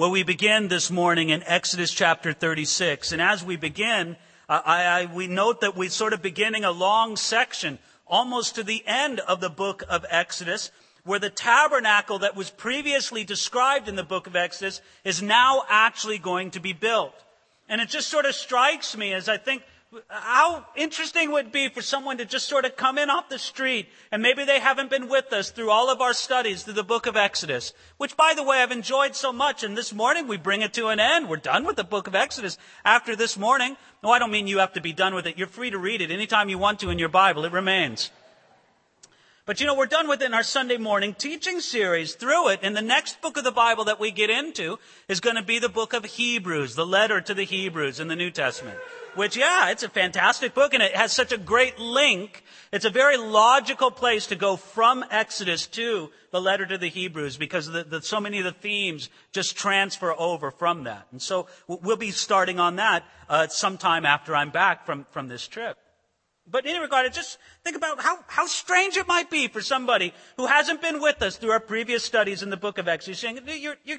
where we begin this morning in Exodus chapter 36. And as we begin, I, I, we note that we're sort of beginning a long section almost to the end of the book of Exodus, where the tabernacle that was previously described in the book of Exodus is now actually going to be built. And it just sort of strikes me as I think how interesting would it be for someone to just sort of come in off the street and maybe they haven't been with us through all of our studies through the book of Exodus, which by the way I've enjoyed so much. And this morning we bring it to an end. We're done with the book of Exodus after this morning. No, I don't mean you have to be done with it. You're free to read it anytime you want to in your Bible. It remains. But you know, we're done with it in our Sunday morning teaching series through it. And the next book of the Bible that we get into is going to be the book of Hebrews, the letter to the Hebrews in the New Testament. Which, yeah, it's a fantastic book and it has such a great link. It's a very logical place to go from Exodus to the letter to the Hebrews because the, the, so many of the themes just transfer over from that. And so we'll be starting on that uh, sometime after I'm back from, from this trip. But in any regard, just think about how, how strange it might be for somebody who hasn't been with us through our previous studies in the book of Exodus. Saying, you're, you're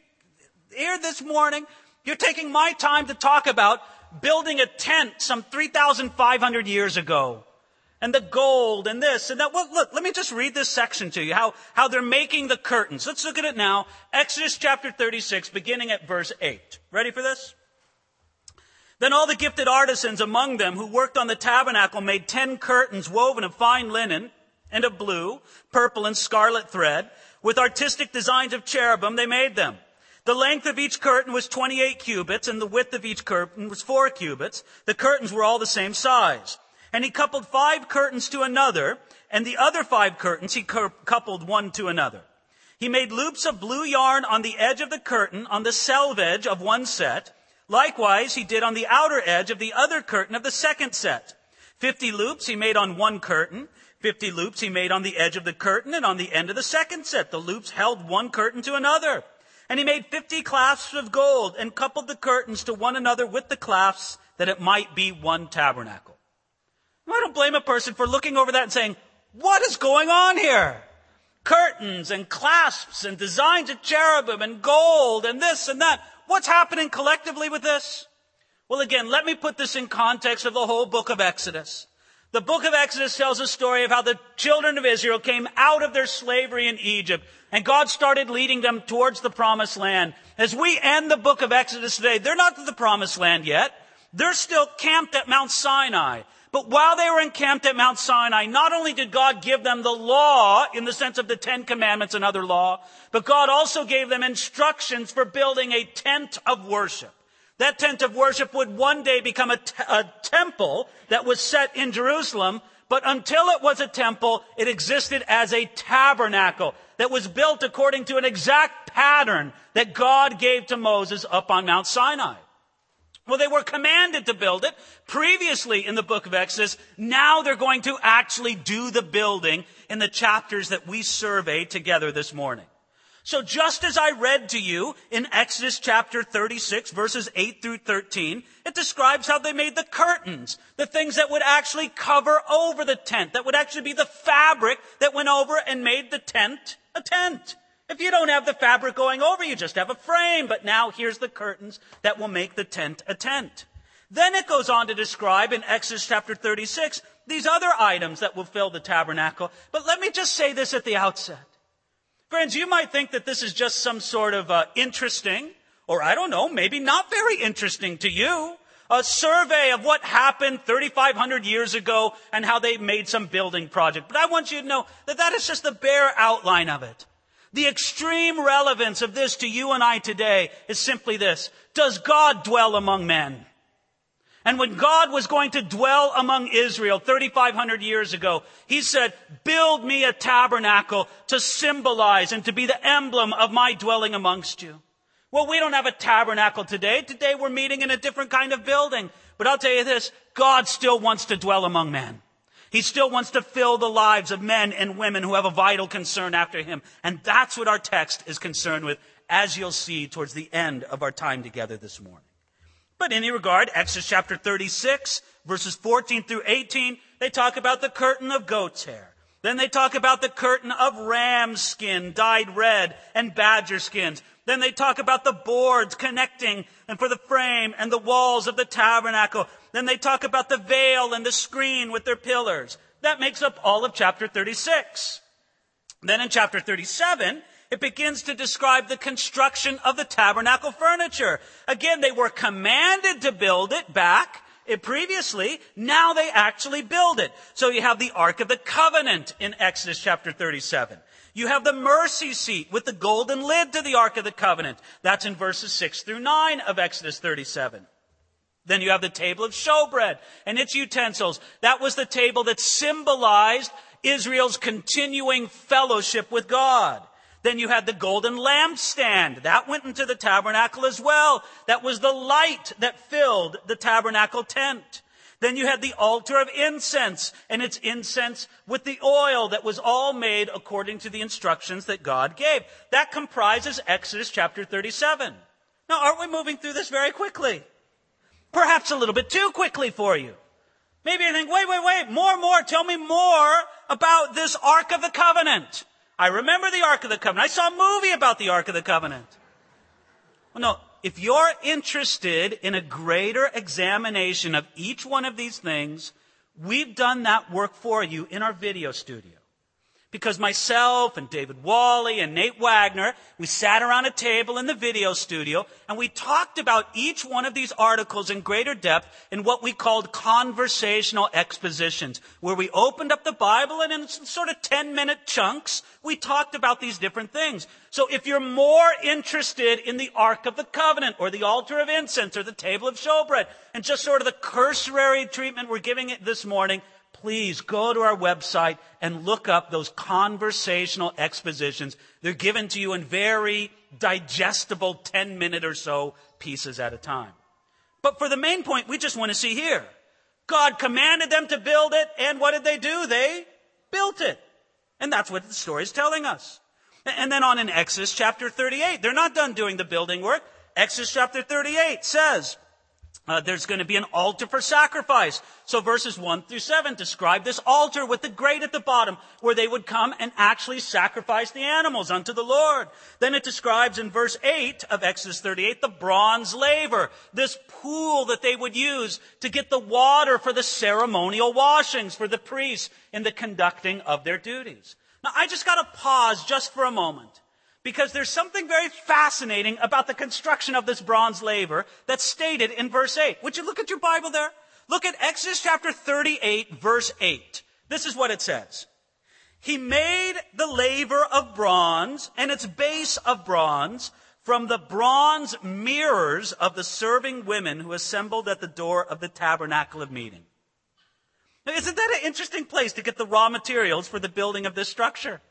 here this morning, you're taking my time to talk about building a tent some 3,500 years ago. And the gold and this and that. Well, look, let me just read this section to you, how, how they're making the curtains. Let's look at it now. Exodus chapter 36, beginning at verse 8. Ready for this? Then all the gifted artisans among them who worked on the tabernacle made ten curtains woven of fine linen and of blue, purple, and scarlet thread. With artistic designs of cherubim, they made them. The length of each curtain was 28 cubits, and the width of each curtain was four cubits. The curtains were all the same size. And he coupled five curtains to another, and the other five curtains he coupled one to another. He made loops of blue yarn on the edge of the curtain on the selvedge of one set, Likewise, he did on the outer edge of the other curtain of the second set. Fifty loops he made on one curtain. Fifty loops he made on the edge of the curtain and on the end of the second set. The loops held one curtain to another. And he made fifty clasps of gold and coupled the curtains to one another with the clasps that it might be one tabernacle. I don't blame a person for looking over that and saying, what is going on here? Curtains and clasps and designs of cherubim and gold and this and that. What's happening collectively with this? Well, again, let me put this in context of the whole book of Exodus. The book of Exodus tells a story of how the children of Israel came out of their slavery in Egypt and God started leading them towards the promised land. As we end the book of Exodus today, they're not to the promised land yet. They're still camped at Mount Sinai. But while they were encamped at Mount Sinai, not only did God give them the law in the sense of the Ten Commandments and other law, but God also gave them instructions for building a tent of worship. That tent of worship would one day become a, t- a temple that was set in Jerusalem, but until it was a temple, it existed as a tabernacle that was built according to an exact pattern that God gave to Moses up on Mount Sinai. Well, they were commanded to build it previously in the book of Exodus. Now they're going to actually do the building in the chapters that we surveyed together this morning. So just as I read to you in Exodus chapter 36 verses 8 through 13, it describes how they made the curtains, the things that would actually cover over the tent, that would actually be the fabric that went over and made the tent a tent. If you don't have the fabric going over, you just have a frame. But now here's the curtains that will make the tent a tent. Then it goes on to describe in Exodus chapter 36 these other items that will fill the tabernacle. But let me just say this at the outset. Friends, you might think that this is just some sort of uh, interesting, or I don't know, maybe not very interesting to you, a survey of what happened 3,500 years ago and how they made some building project. But I want you to know that that is just the bare outline of it. The extreme relevance of this to you and I today is simply this. Does God dwell among men? And when God was going to dwell among Israel 3,500 years ago, He said, build me a tabernacle to symbolize and to be the emblem of my dwelling amongst you. Well, we don't have a tabernacle today. Today we're meeting in a different kind of building. But I'll tell you this, God still wants to dwell among men. He still wants to fill the lives of men and women who have a vital concern after him. And that's what our text is concerned with, as you'll see towards the end of our time together this morning. But in any regard, Exodus chapter 36, verses 14 through 18, they talk about the curtain of goat's hair. Then they talk about the curtain of ram skin dyed red and badger skins. Then they talk about the boards connecting and for the frame and the walls of the tabernacle. Then they talk about the veil and the screen with their pillars. That makes up all of chapter 36. Then in chapter 37, it begins to describe the construction of the tabernacle furniture. Again, they were commanded to build it back it previously. Now they actually build it. So you have the Ark of the Covenant in Exodus chapter 37. You have the mercy seat with the golden lid to the Ark of the Covenant. That's in verses 6 through 9 of Exodus 37. Then you have the table of showbread and its utensils. That was the table that symbolized Israel's continuing fellowship with God. Then you had the golden lampstand. That went into the tabernacle as well. That was the light that filled the tabernacle tent. Then you had the altar of incense and its incense with the oil that was all made according to the instructions that God gave. That comprises Exodus chapter 37. Now, aren't we moving through this very quickly? Perhaps a little bit too quickly for you. Maybe you think, wait, wait, wait, more, more, tell me more about this Ark of the Covenant. I remember the Ark of the Covenant. I saw a movie about the Ark of the Covenant. Well, no, if you're interested in a greater examination of each one of these things, we've done that work for you in our video studio. Because myself and David Wally and Nate Wagner, we sat around a table in the video studio and we talked about each one of these articles in greater depth in what we called conversational expositions, where we opened up the Bible and in sort of 10 minute chunks, we talked about these different things. So if you're more interested in the Ark of the Covenant or the altar of incense or the table of showbread and just sort of the cursory treatment we're giving it this morning, please go to our website and look up those conversational expositions. They're given to you in very digestible 10 minute or so pieces at a time. But for the main point, we just want to see here. God commanded them to build it, and what did they do? They built it. And that's what the story is telling us. And then on in Exodus chapter 38, they're not done doing the building work. Exodus chapter 38 says, uh, there's going to be an altar for sacrifice. So verses 1 through 7 describe this altar with the grate at the bottom where they would come and actually sacrifice the animals unto the Lord. Then it describes in verse 8 of Exodus 38 the bronze laver, this pool that they would use to get the water for the ceremonial washings for the priests in the conducting of their duties. Now I just got to pause just for a moment because there's something very fascinating about the construction of this bronze laver that's stated in verse 8. Would you look at your Bible there? Look at Exodus chapter 38, verse 8. This is what it says. He made the laver of bronze and its base of bronze from the bronze mirrors of the serving women who assembled at the door of the tabernacle of meeting. Now, isn't that an interesting place to get the raw materials for the building of this structure?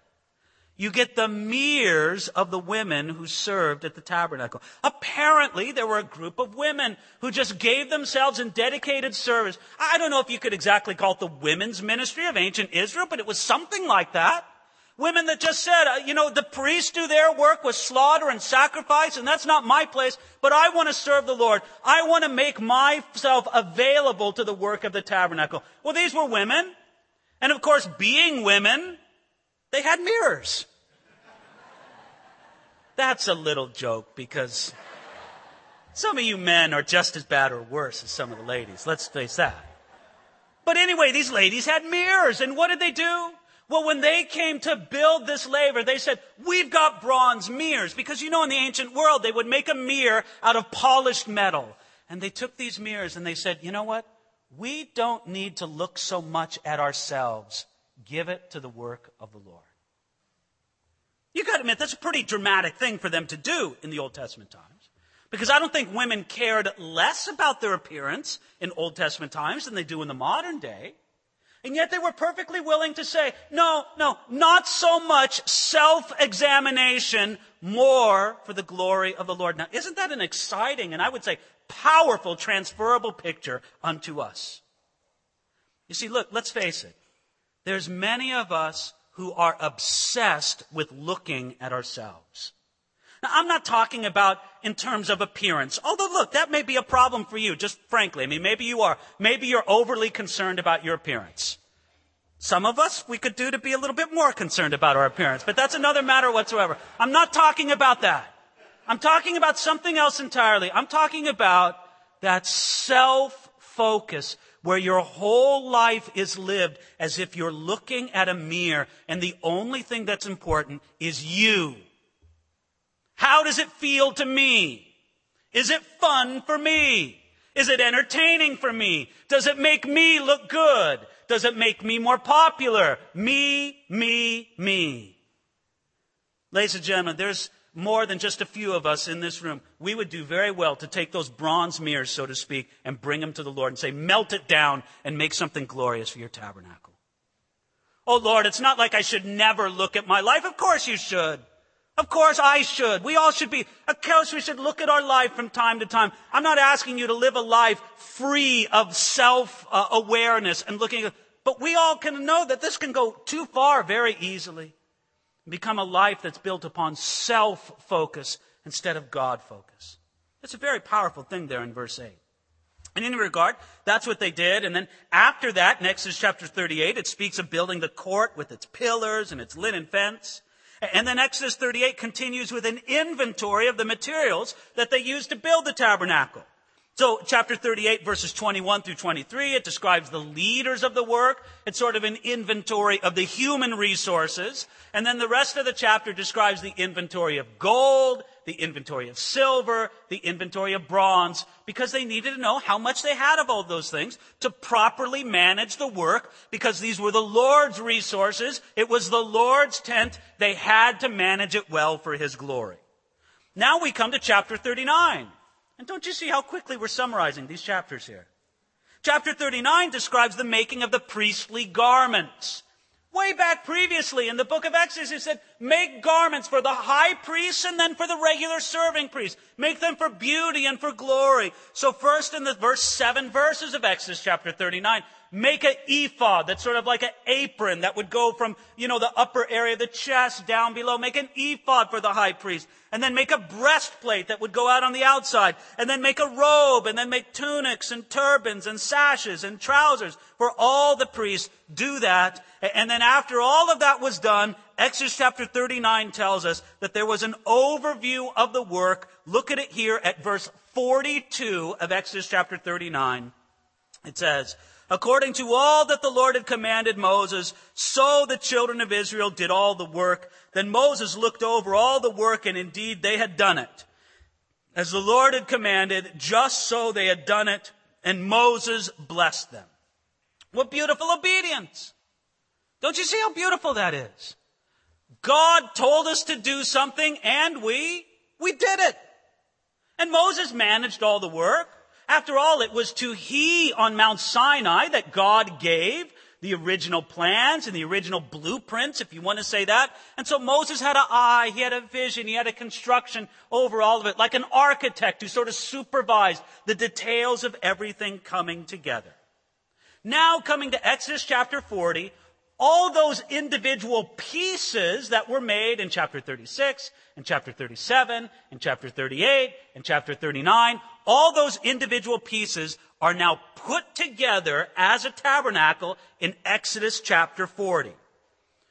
You get the mirrors of the women who served at the tabernacle. Apparently, there were a group of women who just gave themselves in dedicated service. I don't know if you could exactly call it the women's ministry of ancient Israel, but it was something like that. Women that just said, uh, you know, the priests do their work with slaughter and sacrifice, and that's not my place, but I want to serve the Lord. I want to make myself available to the work of the tabernacle. Well, these were women. And of course, being women, they had mirrors. That's a little joke because some of you men are just as bad or worse as some of the ladies. Let's face that. But anyway, these ladies had mirrors, and what did they do? Well, when they came to build this laver, they said, we've got bronze mirrors. Because you know, in the ancient world, they would make a mirror out of polished metal. And they took these mirrors and they said, you know what? We don't need to look so much at ourselves. Give it to the work of the Lord. You got to admit, that's a pretty dramatic thing for them to do in the Old Testament times. Because I don't think women cared less about their appearance in Old Testament times than they do in the modern day. And yet they were perfectly willing to say, no, no, not so much self-examination, more for the glory of the Lord. Now, isn't that an exciting and I would say powerful transferable picture unto us? You see, look, let's face it. There's many of us who are obsessed with looking at ourselves. Now, I'm not talking about in terms of appearance. Although, look, that may be a problem for you, just frankly. I mean, maybe you are. Maybe you're overly concerned about your appearance. Some of us, we could do to be a little bit more concerned about our appearance, but that's another matter whatsoever. I'm not talking about that. I'm talking about something else entirely. I'm talking about that self focus where your whole life is lived as if you're looking at a mirror and the only thing that's important is you. How does it feel to me? Is it fun for me? Is it entertaining for me? Does it make me look good? Does it make me more popular? Me, me, me. Ladies and gentlemen, there's more than just a few of us in this room. We would do very well to take those bronze mirrors, so to speak, and bring them to the Lord and say, melt it down and make something glorious for your tabernacle. Oh Lord, it's not like I should never look at my life. Of course you should. Of course I should. We all should be. Of course we should look at our life from time to time. I'm not asking you to live a life free of self-awareness and looking but we all can know that this can go too far very easily. Become a life that's built upon self-focus instead of God focus. It's a very powerful thing there in verse 8. And in regard, that's what they did. And then after that, in Exodus chapter 38, it speaks of building the court with its pillars and its linen fence. And then Exodus 38 continues with an inventory of the materials that they used to build the tabernacle. So chapter 38 verses 21 through 23, it describes the leaders of the work. It's sort of an inventory of the human resources. And then the rest of the chapter describes the inventory of gold, the inventory of silver, the inventory of bronze, because they needed to know how much they had of all those things to properly manage the work, because these were the Lord's resources. It was the Lord's tent. They had to manage it well for His glory. Now we come to chapter 39. And don't you see how quickly we're summarizing these chapters here? Chapter 39 describes the making of the priestly garments. Way back previously in the book of Exodus, it said, make garments for the high priest and then for the regular serving priest. Make them for beauty and for glory. So first in the verse seven verses of Exodus chapter 39, make an ephod that's sort of like an apron that would go from, you know, the upper area of the chest down below. Make an ephod for the high priest. And then make a breastplate that would go out on the outside. And then make a robe. And then make tunics and turbans and sashes and trousers for all the priests. Do that. And then after all of that was done, Exodus chapter 39 tells us that there was an overview of the work. Look at it here at verse 42 of Exodus chapter 39. It says, According to all that the Lord had commanded Moses, so the children of Israel did all the work. Then Moses looked over all the work, and indeed they had done it. As the Lord had commanded, just so they had done it, and Moses blessed them. What beautiful obedience! Don't you see how beautiful that is? God told us to do something, and we, we did it. And Moses managed all the work. After all, it was to he on Mount Sinai that God gave the original plans and the original blueprints, if you want to say that. And so Moses had an eye, he had a vision, he had a construction over all of it, like an architect who sort of supervised the details of everything coming together. Now coming to Exodus chapter 40, all those individual pieces that were made in chapter 36, and chapter 37, and chapter 38, and chapter 39, all those individual pieces are now put together as a tabernacle in Exodus chapter 40.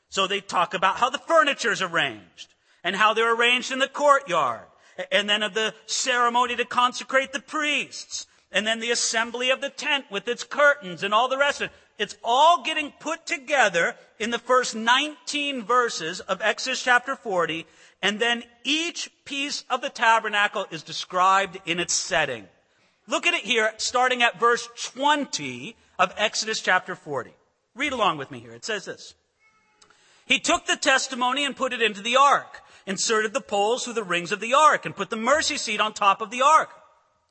So they talk about how the furniture is arranged, and how they're arranged in the courtyard, and then of the ceremony to consecrate the priests, and then the assembly of the tent with its curtains and all the rest of it. It's all getting put together in the first 19 verses of Exodus chapter 40, and then each piece of the tabernacle is described in its setting. Look at it here, starting at verse 20 of Exodus chapter 40. Read along with me here. It says this. He took the testimony and put it into the ark, inserted the poles through the rings of the ark, and put the mercy seat on top of the ark.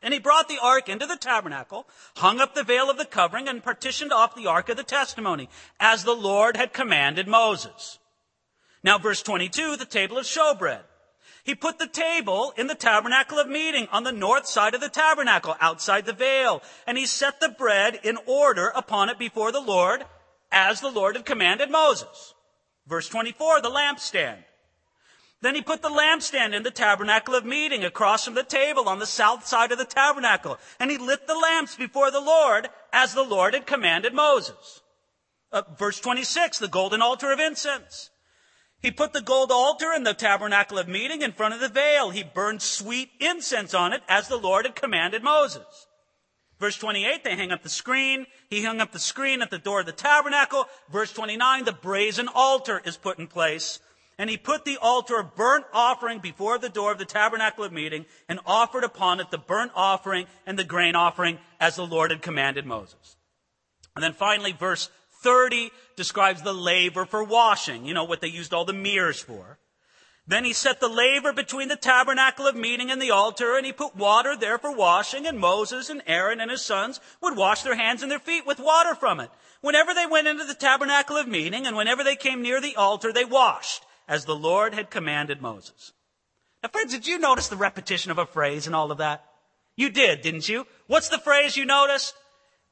And he brought the ark into the tabernacle, hung up the veil of the covering, and partitioned off the ark of the testimony, as the Lord had commanded Moses. Now, verse 22, the table of showbread. He put the table in the tabernacle of meeting on the north side of the tabernacle, outside the veil. And he set the bread in order upon it before the Lord, as the Lord had commanded Moses. Verse 24, the lampstand. Then he put the lampstand in the tabernacle of meeting across from the table on the south side of the tabernacle. And he lit the lamps before the Lord as the Lord had commanded Moses. Uh, verse 26, the golden altar of incense. He put the gold altar in the tabernacle of meeting in front of the veil. He burned sweet incense on it as the Lord had commanded Moses. Verse 28, they hang up the screen. He hung up the screen at the door of the tabernacle. Verse 29, the brazen altar is put in place. And he put the altar of burnt offering before the door of the tabernacle of meeting and offered upon it the burnt offering and the grain offering as the Lord had commanded Moses. And then finally, verse 30 describes the laver for washing, you know, what they used all the mirrors for. Then he set the laver between the tabernacle of meeting and the altar, and he put water there for washing, and Moses and Aaron and his sons would wash their hands and their feet with water from it. Whenever they went into the tabernacle of meeting, and whenever they came near the altar, they washed, as the Lord had commanded Moses. Now, friends, did you notice the repetition of a phrase and all of that? You did, didn't you? What's the phrase you noticed?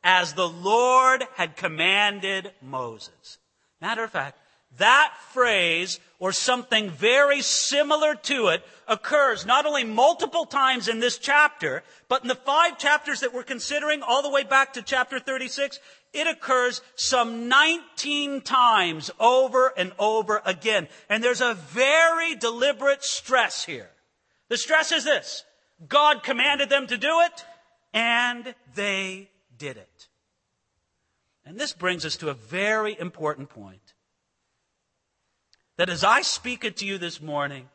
As the Lord had commanded Moses. Matter of fact, that phrase or something very similar to it occurs not only multiple times in this chapter, but in the five chapters that we're considering all the way back to chapter 36, it occurs some 19 times over and over again. And there's a very deliberate stress here. The stress is this. God commanded them to do it, and they did it. And this brings us to a very important point that as I speak it to you this morning,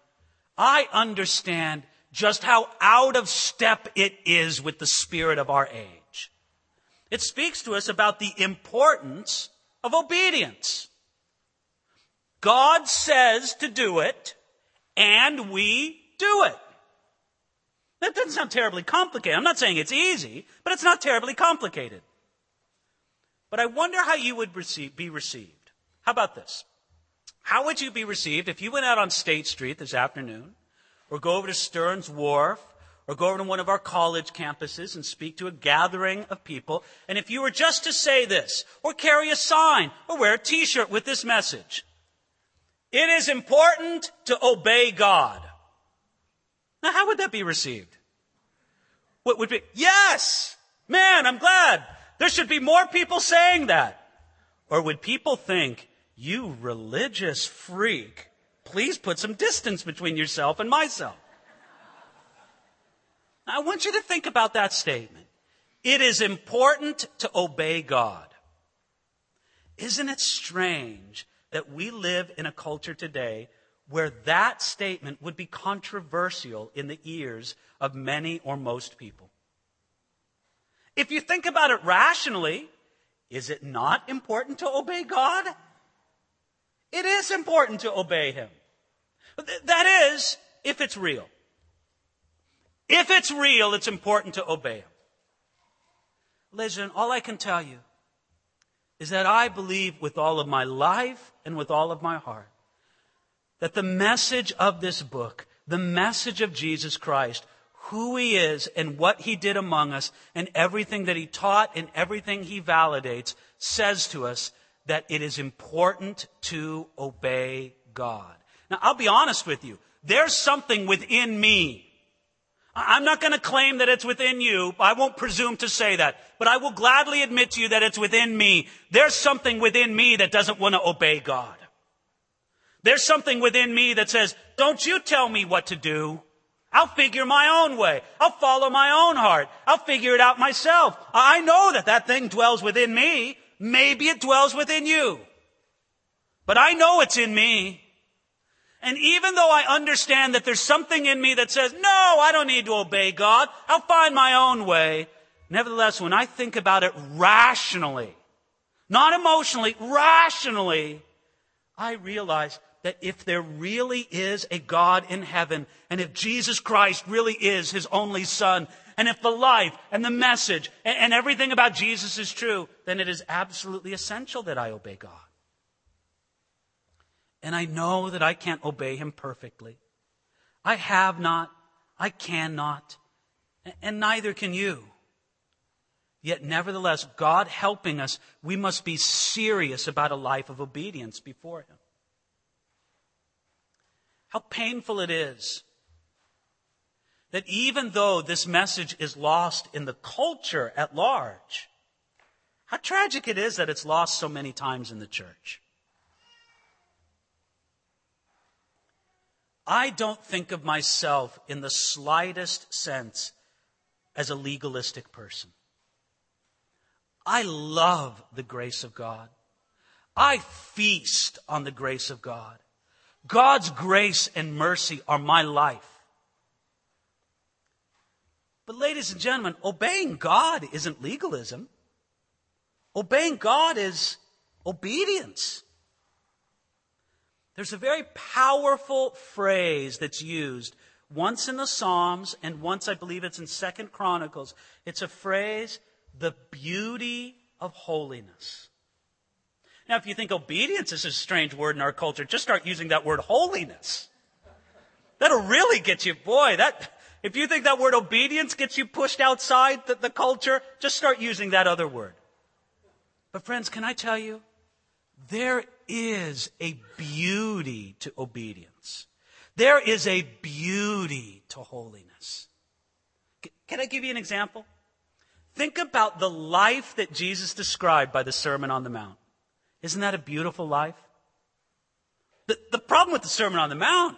I understand just how out of step it is with the spirit of our age. It speaks to us about the importance of obedience. God says to do it, and we do it. That doesn't sound terribly complicated. I'm not saying it's easy, but it's not terribly complicated. But I wonder how you would receive, be received. How about this? How would you be received if you went out on State Street this afternoon, or go over to Stearns Wharf, or go over to one of our college campuses and speak to a gathering of people, and if you were just to say this, or carry a sign, or wear a t-shirt with this message, it is important to obey God. Now, how would that be received? What would be, yes! Man, I'm glad. There should be more people saying that. Or would people think, you religious freak, please put some distance between yourself and myself. I want you to think about that statement. It is important to obey God. Isn't it strange that we live in a culture today where that statement would be controversial in the ears of many or most people? If you think about it rationally, is it not important to obey God? It is important to obey him. That is, if it's real. If it's real, it's important to obey him. Listen, all I can tell you is that I believe with all of my life and with all of my heart that the message of this book, the message of Jesus Christ, who he is and what he did among us and everything that he taught and everything he validates says to us that it is important to obey God. Now, I'll be honest with you. There's something within me. I'm not going to claim that it's within you. I won't presume to say that. But I will gladly admit to you that it's within me. There's something within me that doesn't want to obey God. There's something within me that says, don't you tell me what to do. I'll figure my own way. I'll follow my own heart. I'll figure it out myself. I know that that thing dwells within me. Maybe it dwells within you. But I know it's in me. And even though I understand that there's something in me that says, no, I don't need to obey God. I'll find my own way. Nevertheless, when I think about it rationally, not emotionally, rationally, I realize that if there really is a God in heaven, and if Jesus Christ really is his only son, and if the life and the message and, everything about Jesus is true, then it is absolutely essential that I obey God. And I know that I can't obey him perfectly. I have not, I cannot, and neither can you. Yet, nevertheless, God helping us, we must be serious about a life of obedience before Him. How painful it is that even though this message is lost in the culture at large, how tragic it is that it's lost so many times in the church. I don't think of myself in the slightest sense as a legalistic person. I love the grace of God. I feast on the grace of God. God's grace and mercy are my life. But ladies and gentlemen, obeying God isn't legalism. Obeying God is obedience. There's a very powerful phrase that's used once in the Psalms and once I believe it's in Second Chronicles. It's a phrase, the beauty of holiness. Now, if you think obedience is a strange word in our culture, just start using that word holiness. That'll really get you, boy, that, if you think that word obedience gets you pushed outside the, the culture, just start using that other word. But friends, can I tell you? There is a beauty to obedience. There is a beauty to holiness. Can I give you an example? Think about the life that Jesus described by the Sermon on the Mount. Isn't that a beautiful life? The, the problem with the Sermon on the Mount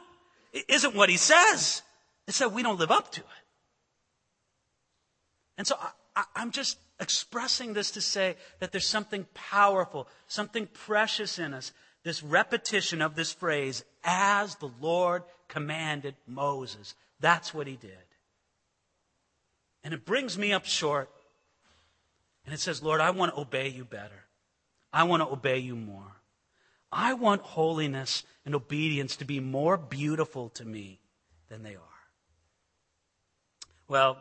isn't what he says, it's that we don't live up to it. And so I, I'm just expressing this to say that there's something powerful, something precious in us. This repetition of this phrase, as the Lord commanded Moses. That's what he did. And it brings me up short. And it says, Lord, I want to obey you better. I want to obey you more. I want holiness and obedience to be more beautiful to me than they are. Well,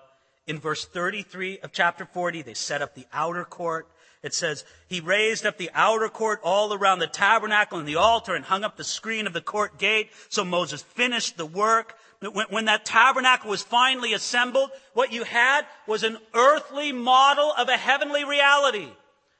in verse 33 of chapter 40, they set up the outer court. It says, He raised up the outer court all around the tabernacle and the altar and hung up the screen of the court gate. So Moses finished the work. When, that tabernacle was finally assembled, what you had was an earthly model of a heavenly reality.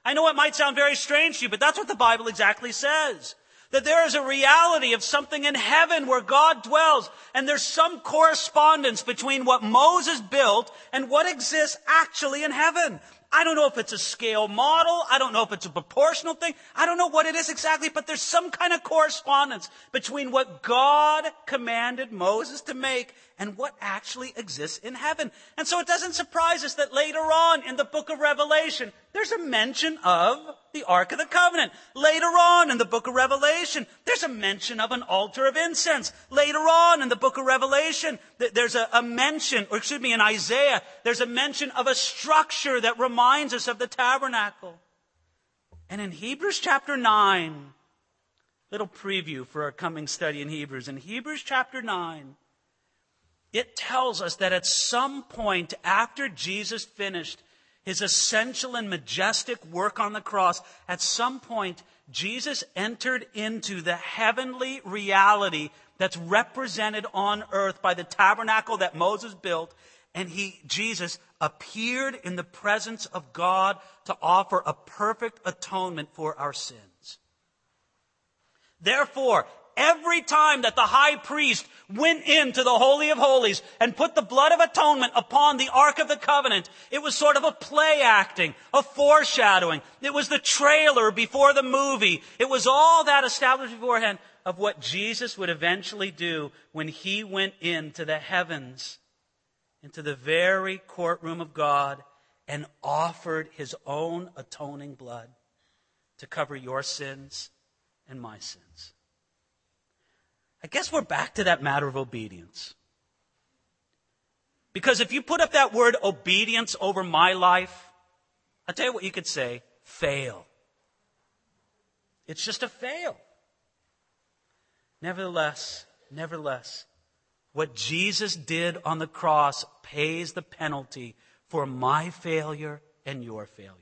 I know it might sound very strange to you, but that's what the Bible exactly says. That there is a reality of something in heaven where God dwells, and there's some correspondence between what Moses built and what exists actually in heaven. I don't know if it's a scale model. I don't know if it's a proportional thing. I don't know what it is exactly, but there's some kind of correspondence between what God commanded Moses to make and what actually exists in heaven. And so it doesn't surprise us that later on in the book of Revelation, there's a mention of the Ark of the Covenant. Later on in the book of Revelation, there's a mention of an altar of incense. Later on in the book of Revelation, there's a, a mention, or excuse me, in Isaiah, there's a mention of a structure that reminds us of the tabernacle. And in Hebrews chapter 9, little preview for our coming study in Hebrews. In Hebrews chapter 9, it tells us that at some point after Jesus finished his essential and majestic work on the cross, at some point, Jesus entered into the heavenly reality that's represented on earth by the tabernacle that Moses built. And he, Jesus, appeared in the presence of God to offer a perfect atonement for our sins. Therefore, every time that the high priest went into the Holy of Holies and put the blood of atonement upon the Ark of the Covenant, it was sort of a play acting, a foreshadowing. It was the trailer before the movie. It was all that established beforehand of what Jesus would eventually do when he went into the heavens, into the very courtroom of God and offered his own atoning blood to cover your sins and my sins. I guess we're back to that matter of obedience. Because if you put up that word obedience over my life, I'll tell you what you could say fail. It's just a fail. Nevertheless, nevertheless, what Jesus did on the cross pays the penalty for my failure and your failure.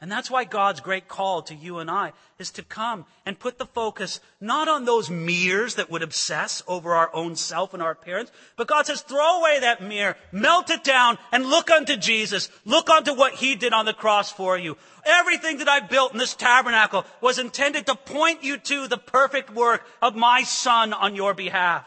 And that's why God's great call to you and I is to come and put the focus not on those mirrors that would obsess over our own self and our appearance, but God says, throw away that mirror, melt it down, and look unto Jesus. Look unto what He did on the cross for you. Everything that I built in this tabernacle was intended to point you to the perfect work of my Son on your behalf.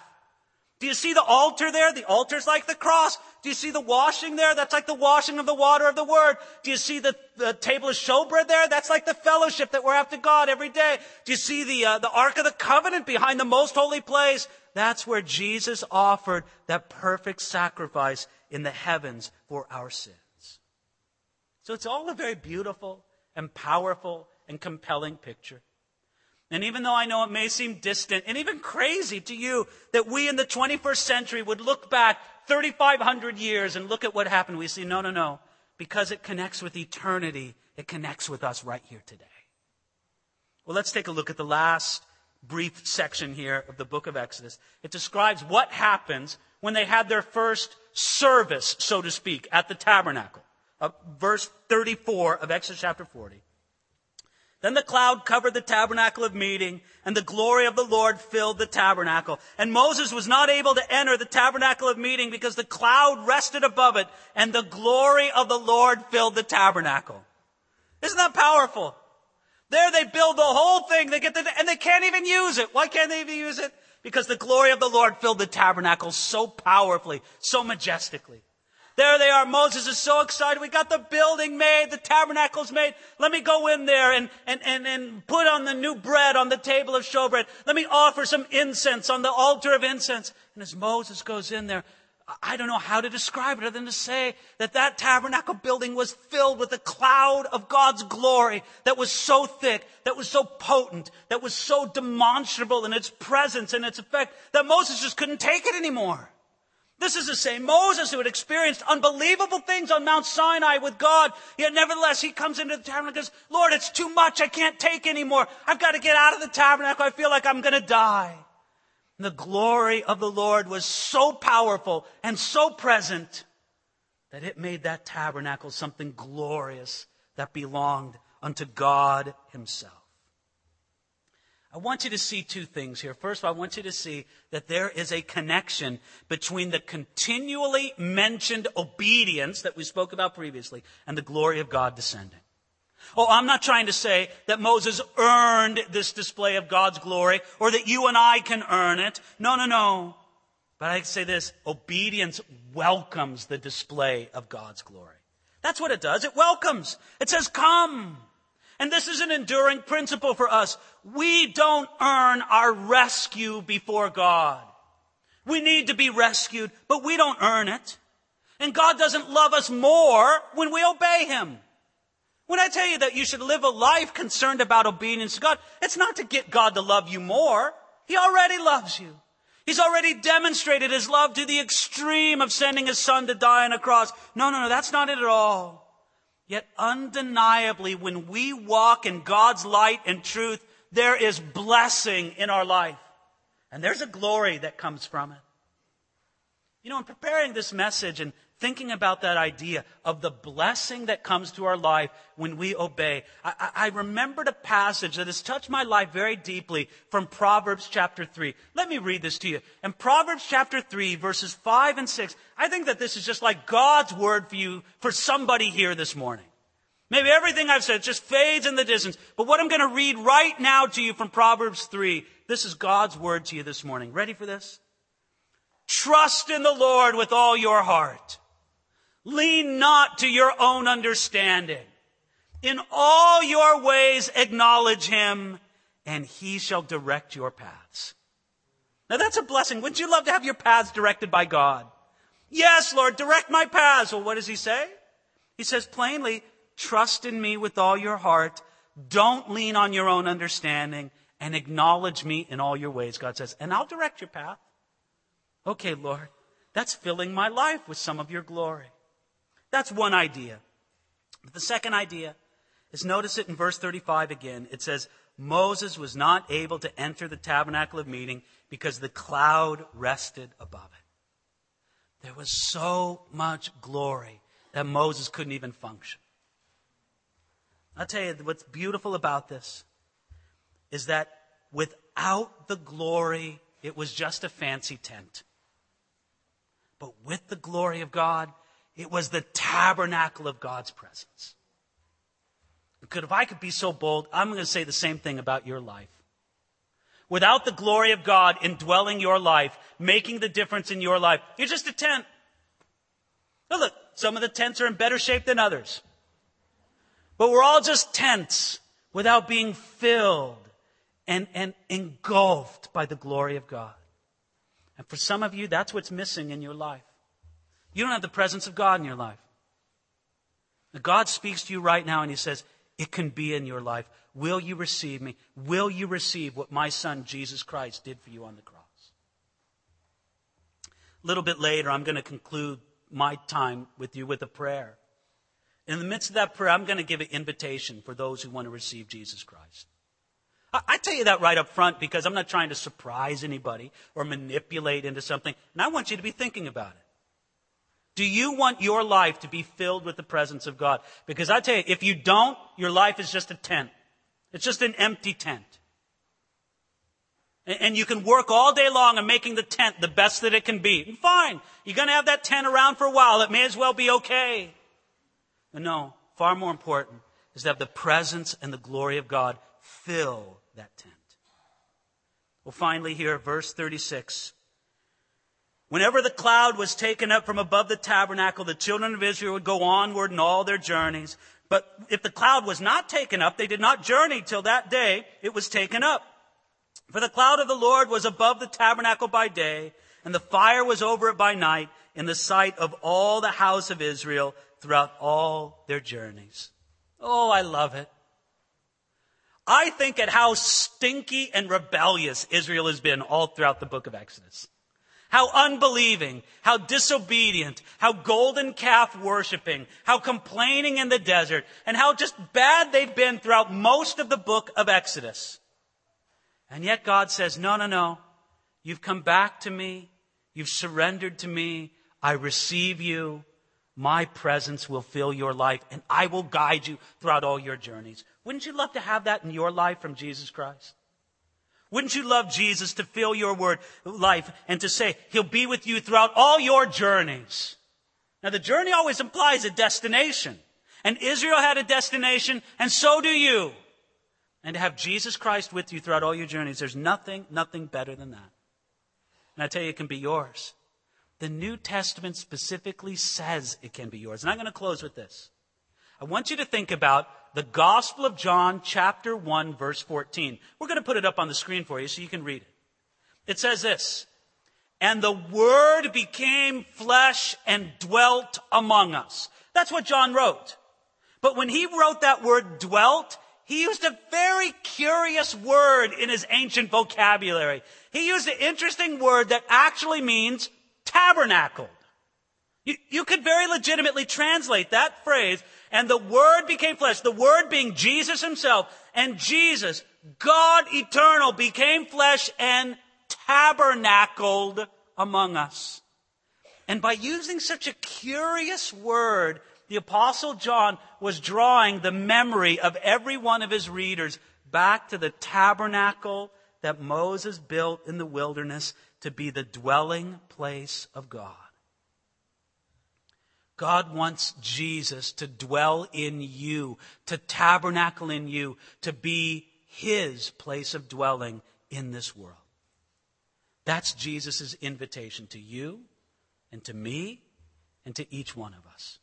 Do you see the altar there? The altar's like the cross. Do you see the washing there? That's like the washing of the water of the word. Do you see the, the table of showbread there? That's like the fellowship that we're after God every day. Do you see the, uh, the Ark of the Covenant behind the most holy place? That's where Jesus offered that perfect sacrifice in the heavens for our sins. So it's all a very beautiful and powerful and compelling picture. And even though I know it may seem distant and even crazy to you that we in the 21st century would look back 3,500 years and look at what happened, we see, no, no, no. Because it connects with eternity, it connects with us right here today. Well, let's take a look at the last brief section here of the book of Exodus. It describes what happens when they had their first service, so to speak, at the tabernacle. Uh, verse 34 of Exodus chapter 40. Then the cloud covered the tabernacle of meeting, and the glory of the Lord filled the tabernacle. And Moses was not able to enter the tabernacle of meeting because the cloud rested above it, and the glory of the Lord filled the tabernacle. Isn't that powerful? There they build the whole thing, they get the, and they can't even use it. Why can't they even use it? Because the glory of the Lord filled the tabernacle so powerfully, so majestically. There they are. Moses is so excited. We got the building made. The tabernacle's made. Let me go in there and, and, and, and put on the new bread on the table of showbread. Let me offer some incense on the altar of incense. And as Moses goes in there, I don't know how to describe it other than to say that that tabernacle building was filled with a cloud of God's glory that was so thick, that was so potent, that was so demonstrable in its presence and its effect that Moses just couldn't take it anymore. This is the same Moses who had experienced unbelievable things on Mount Sinai with God. Yet nevertheless, he comes into the tabernacle and goes, Lord, it's too much. I can't take anymore. I've got to get out of the tabernacle. I feel like I'm going to die. And the glory of the Lord was so powerful and so present that it made that tabernacle something glorious that belonged unto God himself. I want you to see two things here. First of all, I want you to see that there is a connection between the continually mentioned obedience that we spoke about previously and the glory of God descending. Oh, I'm not trying to say that Moses earned this display of God's glory or that you and I can earn it. No, no, no. But I say this, obedience welcomes the display of God's glory. That's what it does. It welcomes. It says, come. And this is an enduring principle for us. We don't earn our rescue before God. We need to be rescued, but we don't earn it. And God doesn't love us more when we obey Him. When I tell you that you should live a life concerned about obedience to God, it's not to get God to love you more. He already loves you. He's already demonstrated his love to the extreme of sending his son to die on a cross. No, no, no, that's not it at all. Yet undeniably, when we walk in God's light and truth, there is blessing in our life. And there's a glory that comes from it. You know, in preparing this message and thinking about that idea of the blessing that comes to our life when we obey, I, I, remembered a passage that has touched my life very deeply from Proverbs chapter 3. Let me read this to you. In Proverbs chapter 3, verses 5 and 6, I think that this is just like God's word for you, for somebody here this morning. Maybe everything I've said just fades in the distance, but what I'm going to read right now to you from Proverbs 3, this is God's word to you this morning. Ready for this? Trust in the Lord with all your heart. Lean not to your own understanding. In all your ways acknowledge him and he shall direct your paths. Now that's a blessing. Wouldn't you love to have your paths directed by God? Yes, Lord, direct my paths. Well, what does he say? He says plainly, trust in me with all your heart. Don't lean on your own understanding and acknowledge me in all your ways, God says, and I'll direct your path. Okay, Lord, that's filling my life with some of your glory. That's one idea. But the second idea is notice it in verse 35 again. It says, Moses was not able to enter the tabernacle of meeting because the cloud rested above it. There was so much glory that Moses couldn't even function. I'll tell you what's beautiful about this is that without the glory, it was just a fancy tent. But with the glory of God, it was the tabernacle of God's presence. Because if I could be so bold, I'm going to say the same thing about your life. Without the glory of God indwelling your life, making the difference in your life, you're just a tent. Now look, some of the tents are in better shape than others. But we're all just tents without being filled and, and engulfed by the glory of God. And for some of you, that's what's missing in your life. You don't have the presence of God in your life. God speaks to you right now and He says, It can be in your life. Will you receive me? Will you receive what my son Jesus Christ did for you on the cross? A little bit later, I'm going to conclude my time with you with a prayer. In the midst of that prayer, I'm going to give an invitation for those who want to receive Jesus Christ. I tell you that right up front because I'm not trying to surprise anybody or manipulate into something. And I want you to be thinking about it. Do you want your life to be filled with the presence of God? Because I tell you, if you don't, your life is just a tent. It's just an empty tent. And you can work all day long on making the tent the best that it can be. Fine. You're going to have that tent around for a while. It may as well be okay. But no, far more important is to have the presence and the glory of God fill that tent. Well, finally, here, verse 36. Whenever the cloud was taken up from above the tabernacle, the children of Israel would go onward in all their journeys. But if the cloud was not taken up, they did not journey till that day it was taken up. For the cloud of the Lord was above the tabernacle by day, and the fire was over it by night, in the sight of all the house of Israel throughout all their journeys. Oh, I love it. I think at how stinky and rebellious Israel has been all throughout the book of Exodus. How unbelieving, how disobedient, how golden calf worshiping, how complaining in the desert, and how just bad they've been throughout most of the book of Exodus. And yet God says, no, no, no. You've come back to me. You've surrendered to me. I receive you. My presence will fill your life and I will guide you throughout all your journeys. Wouldn't you love to have that in your life from Jesus Christ? Wouldn't you love Jesus to fill your word life and to say he'll be with you throughout all your journeys? Now the journey always implies a destination. And Israel had a destination and so do you. And to have Jesus Christ with you throughout all your journeys, there's nothing, nothing better than that. And I tell you, it can be yours. The New Testament specifically says it can be yours. And I'm going to close with this. I want you to think about the Gospel of John, chapter 1, verse 14. We're going to put it up on the screen for you so you can read it. It says this, and the Word became flesh and dwelt among us. That's what John wrote. But when he wrote that word dwelt, he used a very curious word in his ancient vocabulary. He used an interesting word that actually means tabernacled. You, you could very legitimately translate that phrase, and the Word became flesh, the Word being Jesus Himself, and Jesus, God eternal, became flesh and tabernacled among us. And by using such a curious word, the apostle John was drawing the memory of every one of his readers back to the tabernacle that Moses built in the wilderness to be the dwelling place of God. God wants Jesus to dwell in you, to tabernacle in you, to be his place of dwelling in this world. That's Jesus' invitation to you and to me and to each one of us.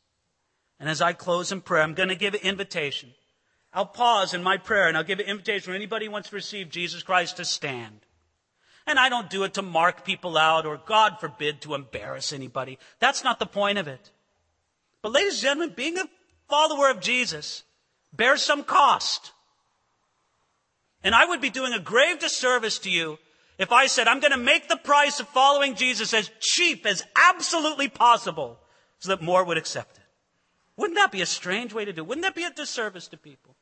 And as I close in prayer, I'm going to give an invitation. I'll pause in my prayer and I'll give an invitation for anybody who wants to receive Jesus Christ to stand. And I don't do it to mark people out or, God forbid, to embarrass anybody. That's not the point of it. But ladies and gentlemen, being a follower of Jesus bears some cost. And I would be doing a grave disservice to you if I said, I'm going to make the price of following Jesus as cheap as absolutely possible so that more would accept it. Wouldn't that be a strange way to do it? Wouldn't that be a disservice to people?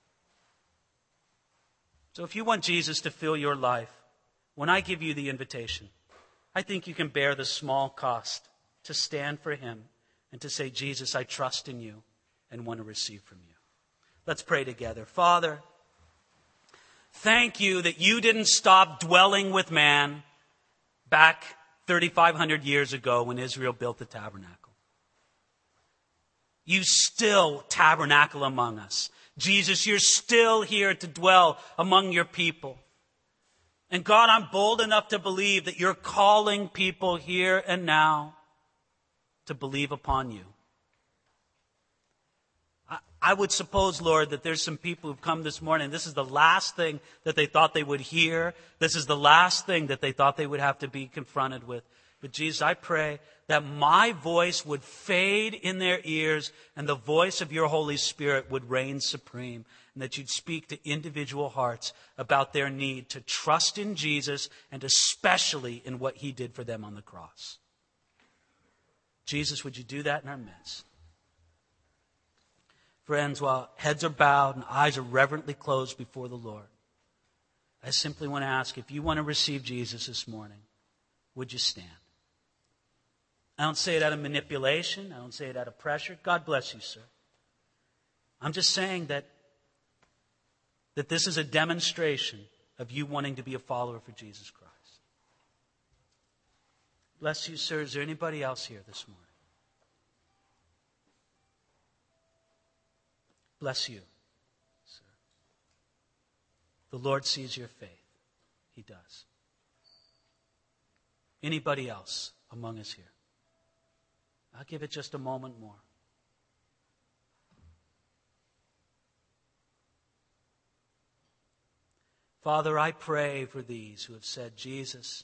So if you want Jesus to fill your life, when I give you the invitation, I think you can bear the small cost to stand for Him and to say, Jesus, I trust in you and want to receive from you. Let's pray together. Father, thank you that you didn't stop dwelling with man back 3,500 years ago when Israel built the tabernacle. You still tabernacle among us. Jesus, you're still here to dwell among your people. And God, I'm bold enough to believe that you're calling people here and now to believe upon you. I, would suppose, Lord, that there's some people who've come this morning. This is the last thing that they thought they would hear. This is the last thing that they thought they would have to be confronted with. But Jesus, I pray that my voice would fade in their ears and the voice of your Holy Spirit would reign supreme and that you'd speak to individual hearts about their need to trust in Jesus and especially in what he did for them on the cross. Jesus, would you do that in our midst? Friends, while heads are bowed and eyes are reverently closed before the Lord, I simply want to ask if you want to receive Jesus this morning, would you stand? I don't say it out of manipulation. I don't say it out of pressure. God bless you, sir. I'm just saying that, that this is a demonstration of you wanting to be a follower for Jesus Christ. Bless you, sir. Is there anybody else here this morning? Bless you, sir. The Lord sees your faith. He does. Anybody else among us here? I'll give it just a moment more. Father, I pray for these who have said, Jesus,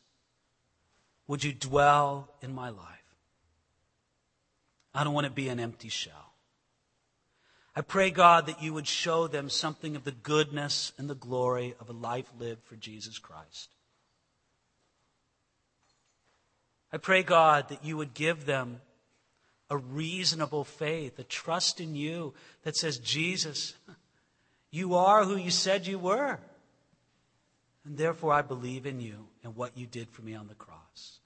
would you dwell in my life? I don't want to be an empty shell. I pray, God, that you would show them something of the goodness and the glory of a life lived for Jesus Christ. I pray, God, that you would give them a reasonable faith, a trust in you that says, Jesus, you are who you said you were. And therefore, I believe in you and what you did for me on the cross.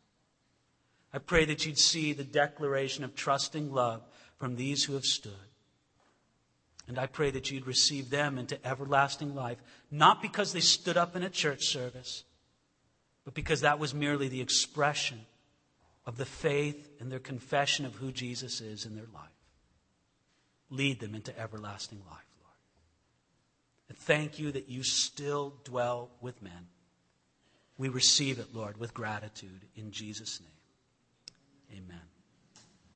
I pray that you'd see the declaration of trusting love from these who have stood. And I pray that you'd receive them into everlasting life, not because they stood up in a church service, but because that was merely the expression of the faith and their confession of who Jesus is in their life. Lead them into everlasting life. And thank you that you still dwell with men. We receive it, Lord, with gratitude in Jesus' name. Amen.